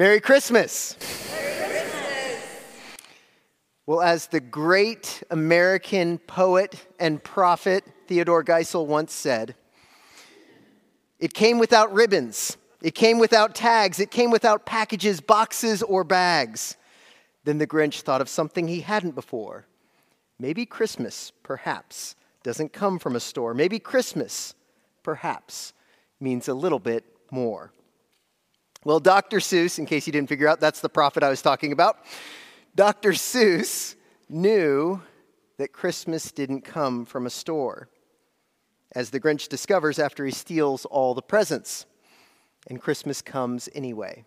Merry Christmas. Merry Christmas. Well, as the great American poet and prophet Theodore Geisel once said, it came without ribbons, it came without tags, it came without packages, boxes, or bags. Then the Grinch thought of something he hadn't before. Maybe Christmas, perhaps, doesn't come from a store. Maybe Christmas, perhaps, means a little bit more. Well, Dr. Seuss, in case you didn't figure out, that's the prophet I was talking about. Dr. Seuss knew that Christmas didn't come from a store, as the Grinch discovers after he steals all the presents. And Christmas comes anyway.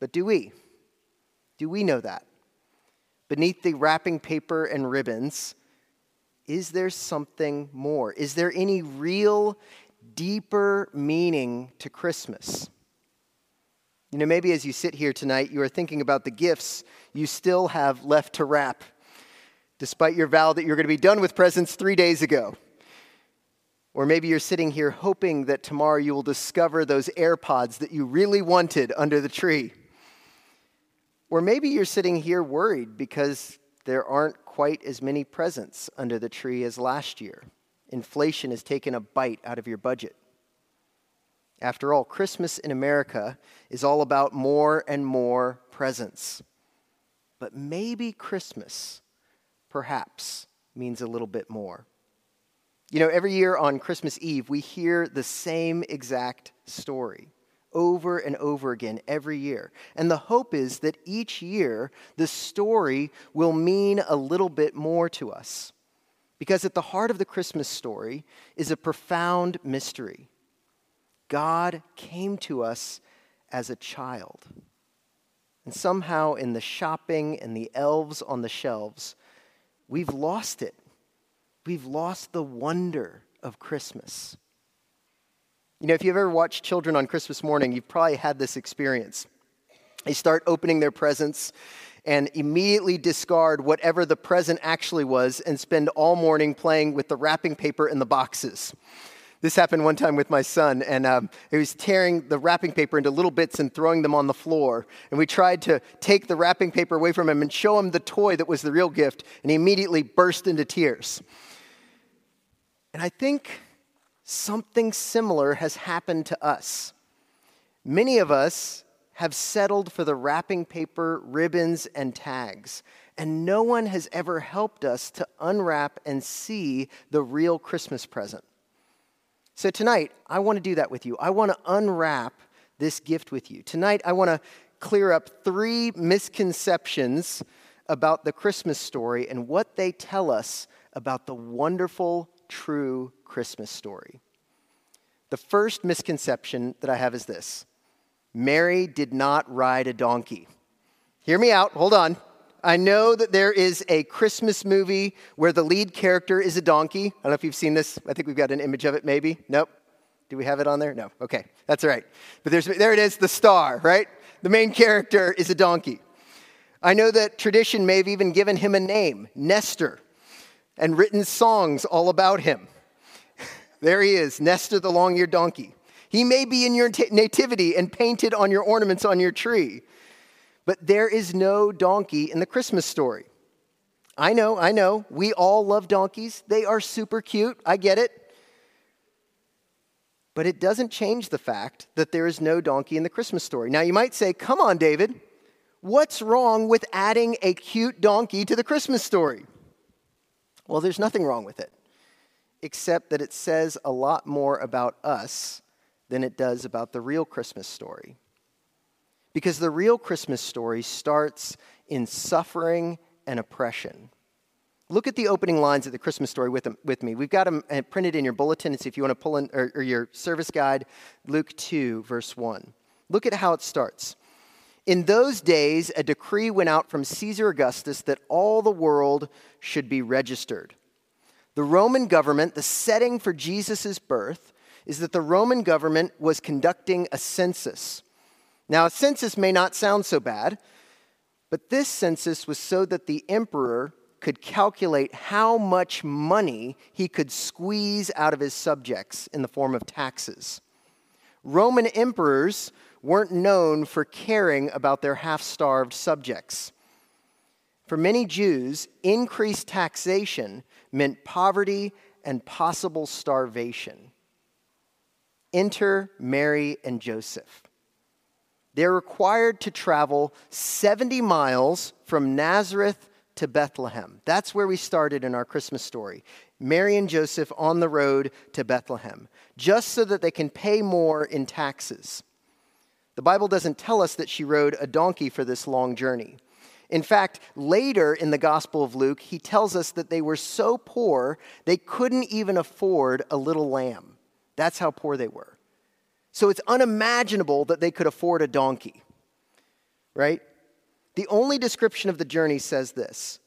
But do we? Do we know that? Beneath the wrapping paper and ribbons, is there something more? Is there any real, deeper meaning to Christmas? You know, maybe as you sit here tonight, you are thinking about the gifts you still have left to wrap, despite your vow that you're going to be done with presents three days ago. Or maybe you're sitting here hoping that tomorrow you will discover those AirPods that you really wanted under the tree. Or maybe you're sitting here worried because there aren't quite as many presents under the tree as last year. Inflation has taken a bite out of your budget. After all, Christmas in America is all about more and more presents. But maybe Christmas, perhaps, means a little bit more. You know, every year on Christmas Eve, we hear the same exact story over and over again every year. And the hope is that each year the story will mean a little bit more to us. Because at the heart of the Christmas story is a profound mystery. God came to us as a child. And somehow, in the shopping and the elves on the shelves, we've lost it. We've lost the wonder of Christmas. You know, if you've ever watched children on Christmas morning, you've probably had this experience. They start opening their presents and immediately discard whatever the present actually was and spend all morning playing with the wrapping paper and the boxes. This happened one time with my son, and um, he was tearing the wrapping paper into little bits and throwing them on the floor. And we tried to take the wrapping paper away from him and show him the toy that was the real gift, and he immediately burst into tears. And I think something similar has happened to us. Many of us have settled for the wrapping paper, ribbons, and tags, and no one has ever helped us to unwrap and see the real Christmas present. So tonight, I want to do that with you. I want to unwrap this gift with you. Tonight, I want to clear up three misconceptions about the Christmas story and what they tell us about the wonderful true Christmas story. The first misconception that I have is this Mary did not ride a donkey. Hear me out, hold on. I know that there is a Christmas movie where the lead character is a donkey. I don't know if you've seen this. I think we've got an image of it, maybe. Nope. Do we have it on there? No. Okay, that's all right. But there's, there it is, the star, right? The main character is a donkey. I know that tradition may have even given him a name, Nestor and written songs all about him. there he is, Nestor the long eared donkey. He may be in your nativity and painted on your ornaments on your tree, but there is no donkey in the Christmas story. I know, I know, we all love donkeys. They are super cute. I get it. But it doesn't change the fact that there is no donkey in the Christmas story. Now, you might say, come on, David, what's wrong with adding a cute donkey to the Christmas story? Well, there's nothing wrong with it, except that it says a lot more about us than it does about the real Christmas story. Because the real Christmas story starts in suffering and oppression. Look at the opening lines of the Christmas story with, them, with me. We've got them uh, printed in your bulletin. It's if you want to pull in, or, or your service guide, Luke 2, verse 1. Look at how it starts. In those days, a decree went out from Caesar Augustus that all the world should be registered. The Roman government, the setting for Jesus' birth, is that the Roman government was conducting a census. Now, a census may not sound so bad, but this census was so that the emperor could calculate how much money he could squeeze out of his subjects in the form of taxes. Roman emperors weren't known for caring about their half starved subjects. For many Jews, increased taxation meant poverty and possible starvation. Enter Mary and Joseph. They're required to travel 70 miles from Nazareth to Bethlehem. That's where we started in our Christmas story. Mary and Joseph on the road to Bethlehem, just so that they can pay more in taxes. The Bible doesn't tell us that she rode a donkey for this long journey. In fact, later in the Gospel of Luke, he tells us that they were so poor they couldn't even afford a little lamb. That's how poor they were. So it's unimaginable that they could afford a donkey, right? The only description of the journey says this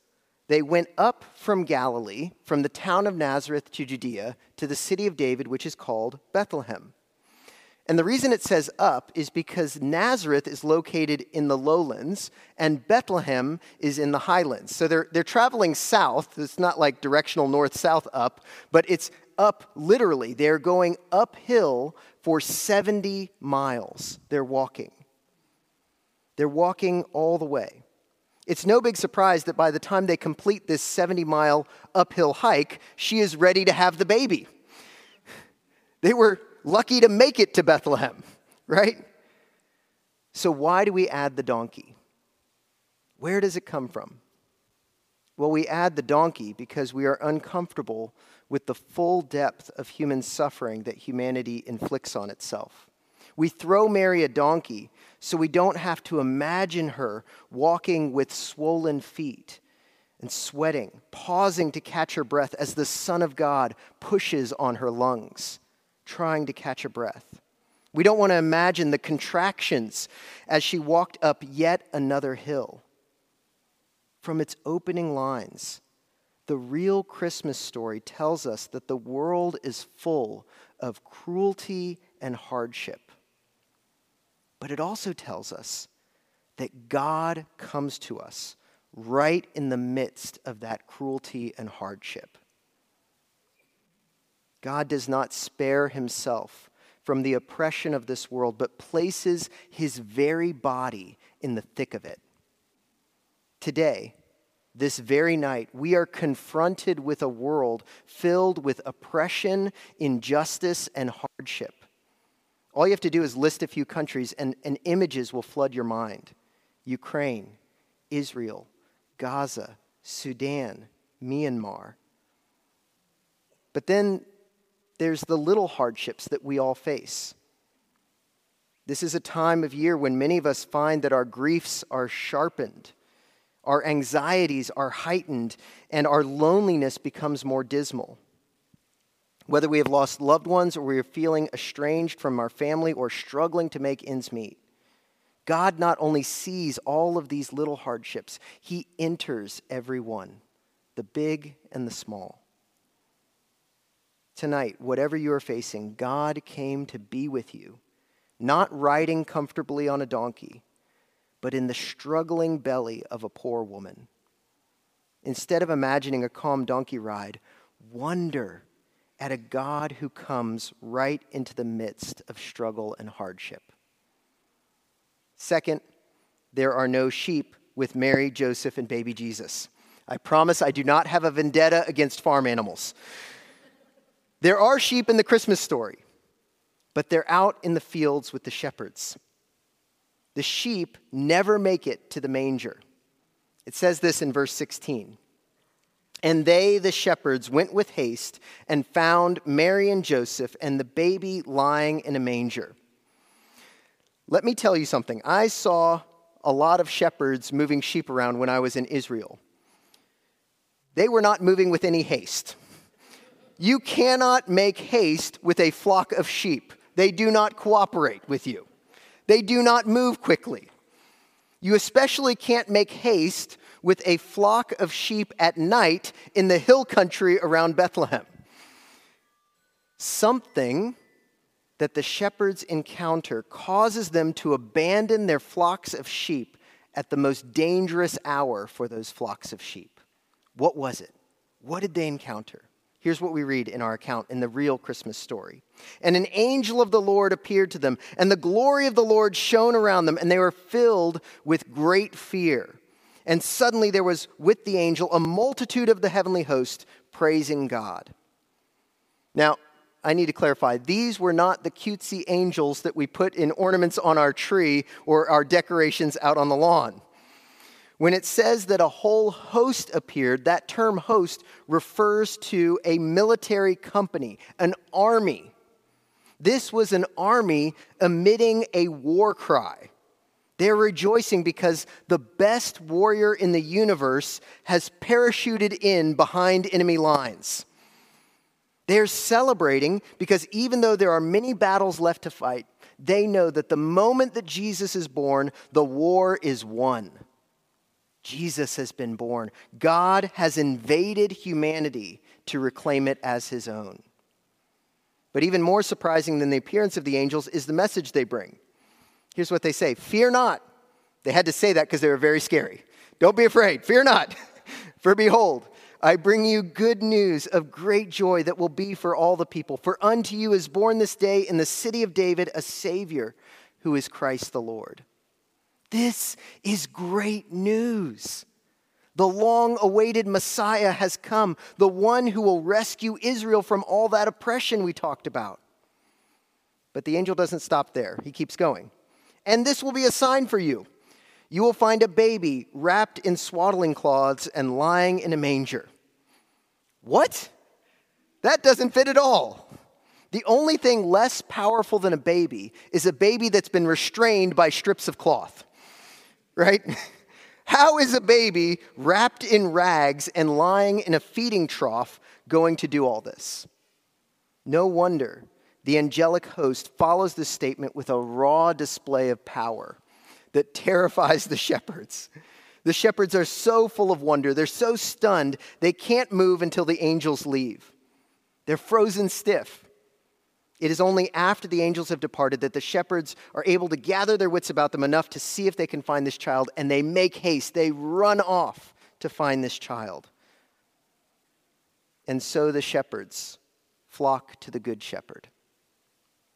They went up from Galilee, from the town of Nazareth to Judea, to the city of David, which is called Bethlehem and the reason it says up is because Nazareth is located in the lowlands and Bethlehem is in the highlands. So they're, they're traveling south. It's not like directional north south up, but it's up literally. They're going uphill for 70 miles. They're walking. They're walking all the way. It's no big surprise that by the time they complete this 70 mile uphill hike, she is ready to have the baby. They were lucky to make it to Bethlehem, right? So, why do we add the donkey? Where does it come from? Well, we add the donkey because we are uncomfortable with the full depth of human suffering that humanity inflicts on itself. We throw Mary a donkey so we don't have to imagine her walking with swollen feet and sweating, pausing to catch her breath as the Son of God pushes on her lungs trying to catch a breath. We don't want to imagine the contractions as she walked up yet another hill. From its opening lines, the real Christmas story tells us that the world is full of cruelty and hardship. But it also tells us that God comes to us right in the midst of that cruelty and hardship. God does not spare himself from the oppression of this world, but places his very body in the thick of it. Today, this very night, we are confronted with a world filled with oppression, injustice, and hardship. All you have to do is list a few countries, and, and images will flood your mind Ukraine, Israel, Gaza, Sudan, Myanmar. But then there's the little hardships that we all face. This is a time of year when many of us find that our griefs are sharpened, our anxieties are heightened, and our loneliness becomes more dismal. Whether we have lost loved ones or we are feeling estranged from our family or struggling to make ends meet, God not only sees all of these little hardships, He enters every one, the big and the small tonight, whatever you are facing, God came to be with you, not riding comfortably on a donkey, but in the struggling belly of a poor woman. Instead of imagining a calm donkey ride, wonder at a God who comes right into the midst of struggle and hardship. Second, there are no sheep with Mary, Joseph, and baby Jesus. I promise I do not have a vendetta against farm animals. There are sheep in the Christmas story, but they're out in the fields with the shepherds. The sheep never make it to the manger. It says this in verse 16. And they, the shepherds, went with haste and found Mary and Joseph and the baby lying in a manger. Let me tell you something. I saw a lot of shepherds moving sheep around when I was in Israel. They were not moving with any haste. You cannot make haste with a flock of sheep. They do not cooperate with you, they do not move quickly. You especially can't make haste with a flock of sheep at night in the hill country around Bethlehem. Something that the shepherds encounter causes them to abandon their flocks of sheep at the most dangerous hour for those flocks of sheep. What was it? What did they encounter? Here's what we read in our account in the real Christmas story. And an angel of the Lord appeared to them, and the glory of the Lord shone around them, and they were filled with great fear. And suddenly there was with the angel a multitude of the heavenly host praising God. Now, I need to clarify these were not the cutesy angels that we put in ornaments on our tree or our decorations out on the lawn. When it says that a whole host appeared, that term host refers to a military company, an army. This was an army emitting a war cry. They're rejoicing because the best warrior in the universe has parachuted in behind enemy lines. They're celebrating because even though there are many battles left to fight, they know that the moment that Jesus is born, the war is won. Jesus has been born. God has invaded humanity to reclaim it as his own. But even more surprising than the appearance of the angels is the message they bring. Here's what they say Fear not. They had to say that because they were very scary. Don't be afraid. Fear not. For behold, I bring you good news of great joy that will be for all the people. For unto you is born this day in the city of David a Savior who is Christ the Lord. This is great news. The long awaited Messiah has come, the one who will rescue Israel from all that oppression we talked about. But the angel doesn't stop there, he keeps going. And this will be a sign for you. You will find a baby wrapped in swaddling cloths and lying in a manger. What? That doesn't fit at all. The only thing less powerful than a baby is a baby that's been restrained by strips of cloth right? How is a baby wrapped in rags and lying in a feeding trough going to do all this? No wonder the angelic host follows this statement with a raw display of power that terrifies the shepherds. The shepherds are so full of wonder, they're so stunned, they can't move until the angels leave. They're frozen stiff. It is only after the angels have departed that the shepherds are able to gather their wits about them enough to see if they can find this child, and they make haste. They run off to find this child. And so the shepherds flock to the good shepherd.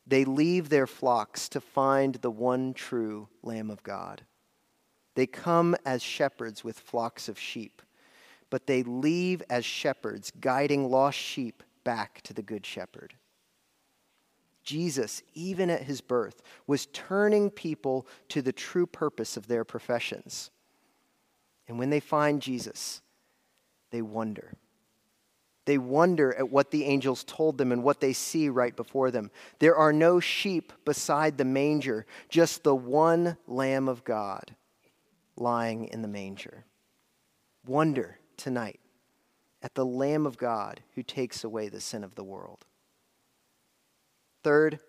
They leave their flocks to find the one true Lamb of God. They come as shepherds with flocks of sheep, but they leave as shepherds guiding lost sheep back to the good shepherd. Jesus, even at his birth, was turning people to the true purpose of their professions. And when they find Jesus, they wonder. They wonder at what the angels told them and what they see right before them. There are no sheep beside the manger, just the one Lamb of God lying in the manger. Wonder tonight at the Lamb of God who takes away the sin of the world. Third,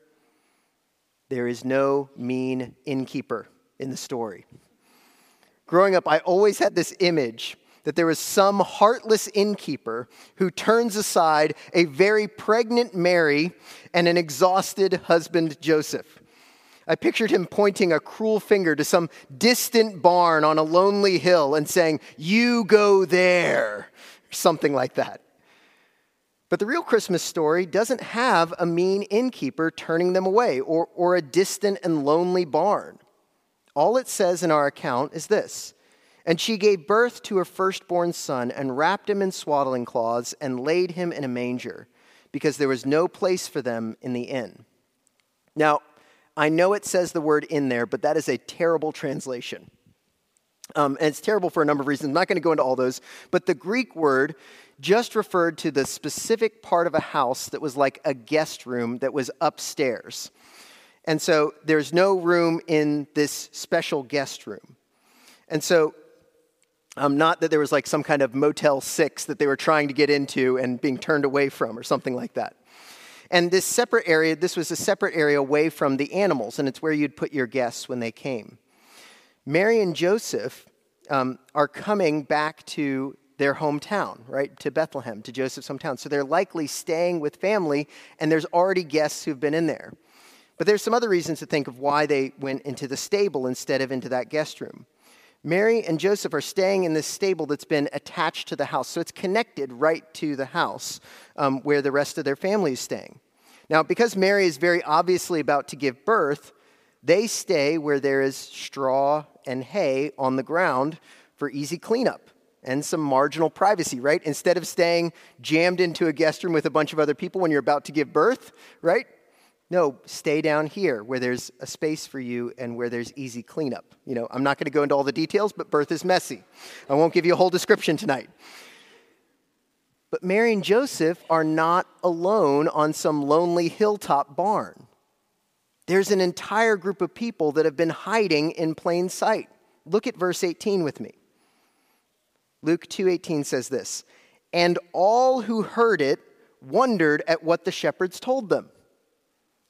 there is no mean innkeeper in the story. Growing up, I always had this image that there was some heartless innkeeper who turns aside a very pregnant Mary and an exhausted husband Joseph. I pictured him pointing a cruel finger to some distant barn on a lonely hill and saying, You go there, or something like that. But the real Christmas story doesn't have a mean innkeeper turning them away or, or a distant and lonely barn. All it says in our account is this And she gave birth to her firstborn son and wrapped him in swaddling cloths and laid him in a manger because there was no place for them in the inn. Now, I know it says the word in there, but that is a terrible translation. Um, and it's terrible for a number of reasons. I'm not going to go into all those. But the Greek word just referred to the specific part of a house that was like a guest room that was upstairs. And so there's no room in this special guest room. And so, um, not that there was like some kind of Motel 6 that they were trying to get into and being turned away from or something like that. And this separate area, this was a separate area away from the animals, and it's where you'd put your guests when they came. Mary and Joseph um, are coming back to their hometown, right, to Bethlehem, to Joseph's hometown. So they're likely staying with family, and there's already guests who've been in there. But there's some other reasons to think of why they went into the stable instead of into that guest room. Mary and Joseph are staying in this stable that's been attached to the house. So it's connected right to the house um, where the rest of their family is staying. Now, because Mary is very obviously about to give birth, they stay where there is straw and hay on the ground for easy cleanup and some marginal privacy, right? Instead of staying jammed into a guest room with a bunch of other people when you're about to give birth, right? No, stay down here where there's a space for you and where there's easy cleanup. You know, I'm not going to go into all the details, but birth is messy. I won't give you a whole description tonight. But Mary and Joseph are not alone on some lonely hilltop barn. There's an entire group of people that have been hiding in plain sight. Look at verse 18 with me. Luke 2:18 says this, "And all who heard it wondered at what the shepherds told them."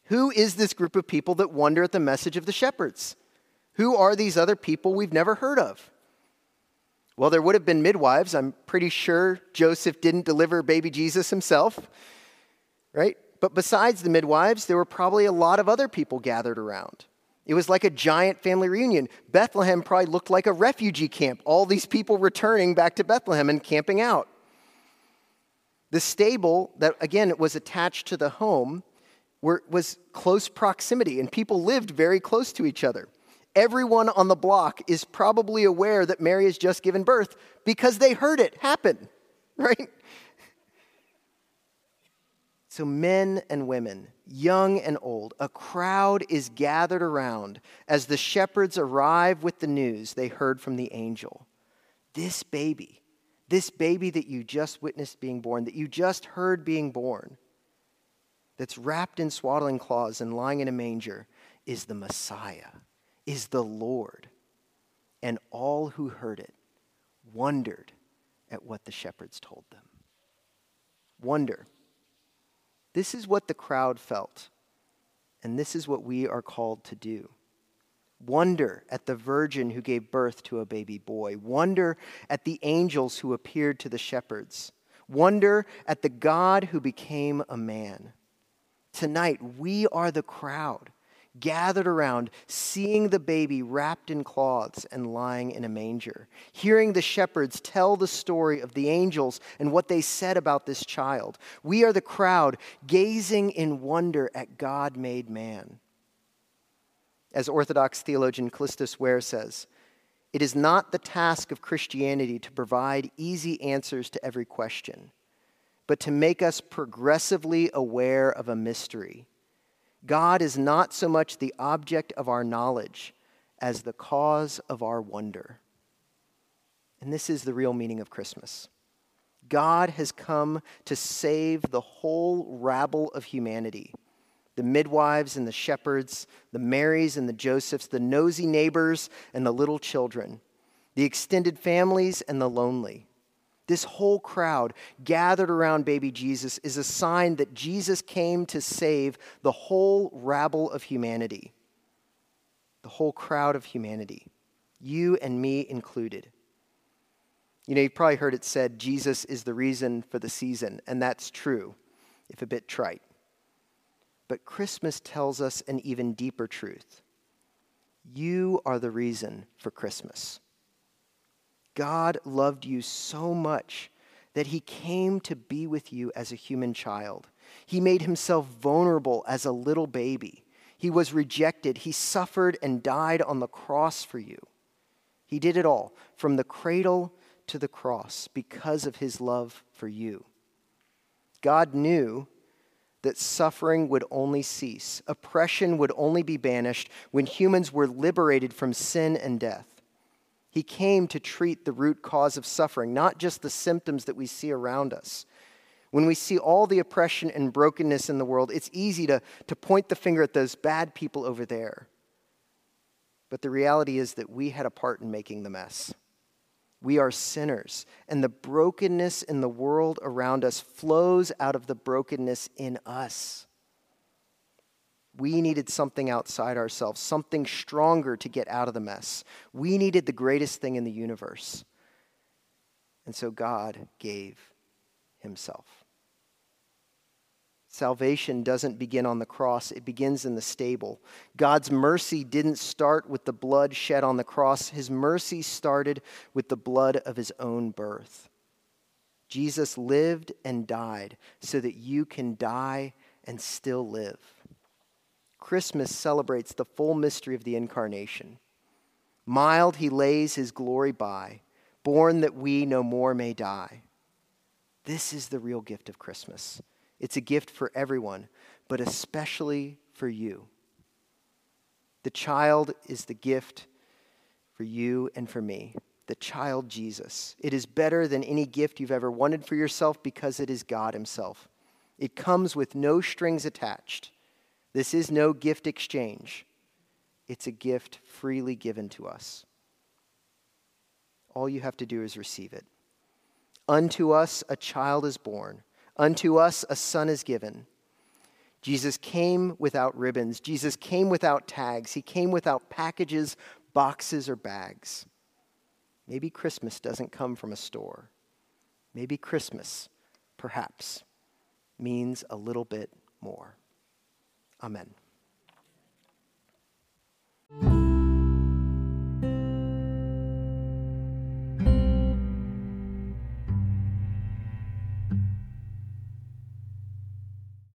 Who is this group of people that wonder at the message of the shepherds? Who are these other people we've never heard of? Well, there would have been midwives. I'm pretty sure Joseph didn't deliver baby Jesus himself, right? But besides the midwives, there were probably a lot of other people gathered around. It was like a giant family reunion. Bethlehem probably looked like a refugee camp, all these people returning back to Bethlehem and camping out. The stable that, again, was attached to the home were, was close proximity, and people lived very close to each other. Everyone on the block is probably aware that Mary has just given birth because they heard it happen, right? So, men and women, young and old, a crowd is gathered around as the shepherds arrive with the news they heard from the angel. This baby, this baby that you just witnessed being born, that you just heard being born, that's wrapped in swaddling cloths and lying in a manger is the Messiah, is the Lord. And all who heard it wondered at what the shepherds told them. Wonder. This is what the crowd felt, and this is what we are called to do. Wonder at the virgin who gave birth to a baby boy. Wonder at the angels who appeared to the shepherds. Wonder at the God who became a man. Tonight, we are the crowd gathered around, seeing the baby wrapped in cloths and lying in a manger, hearing the shepherds tell the story of the angels and what they said about this child. We are the crowd gazing in wonder at God made man. As Orthodox theologian Kallistos Ware says, it is not the task of Christianity to provide easy answers to every question but to make us progressively aware of a mystery. God is not so much the object of our knowledge as the cause of our wonder. And this is the real meaning of Christmas. God has come to save the whole rabble of humanity the midwives and the shepherds, the Marys and the Josephs, the nosy neighbors and the little children, the extended families and the lonely. This whole crowd gathered around baby Jesus is a sign that Jesus came to save the whole rabble of humanity, the whole crowd of humanity, you and me included. You know, you've probably heard it said Jesus is the reason for the season, and that's true, if a bit trite. But Christmas tells us an even deeper truth. You are the reason for Christmas. God loved you so much that he came to be with you as a human child. He made himself vulnerable as a little baby. He was rejected. He suffered and died on the cross for you. He did it all, from the cradle to the cross, because of his love for you. God knew that suffering would only cease, oppression would only be banished when humans were liberated from sin and death. He came to treat the root cause of suffering, not just the symptoms that we see around us. When we see all the oppression and brokenness in the world, it's easy to, to point the finger at those bad people over there. But the reality is that we had a part in making the mess. We are sinners, and the brokenness in the world around us flows out of the brokenness in us. We needed something outside ourselves, something stronger to get out of the mess. We needed the greatest thing in the universe. And so God gave Himself. Salvation doesn't begin on the cross, it begins in the stable. God's mercy didn't start with the blood shed on the cross, His mercy started with the blood of His own birth. Jesus lived and died so that you can die and still live. Christmas celebrates the full mystery of the incarnation. Mild, He lays His glory by, born that we no more may die. This is the real gift of Christmas. It's a gift for everyone, but especially for you. The child is the gift for you and for me. The child Jesus. It is better than any gift you've ever wanted for yourself because it is God Himself. It comes with no strings attached. This is no gift exchange, it's a gift freely given to us. All you have to do is receive it. Unto us a child is born Unto us a son is given. Jesus came without ribbons. Jesus came without tags. He came without packages, boxes, or bags. Maybe Christmas doesn't come from a store. Maybe Christmas, perhaps, means a little bit more. Amen.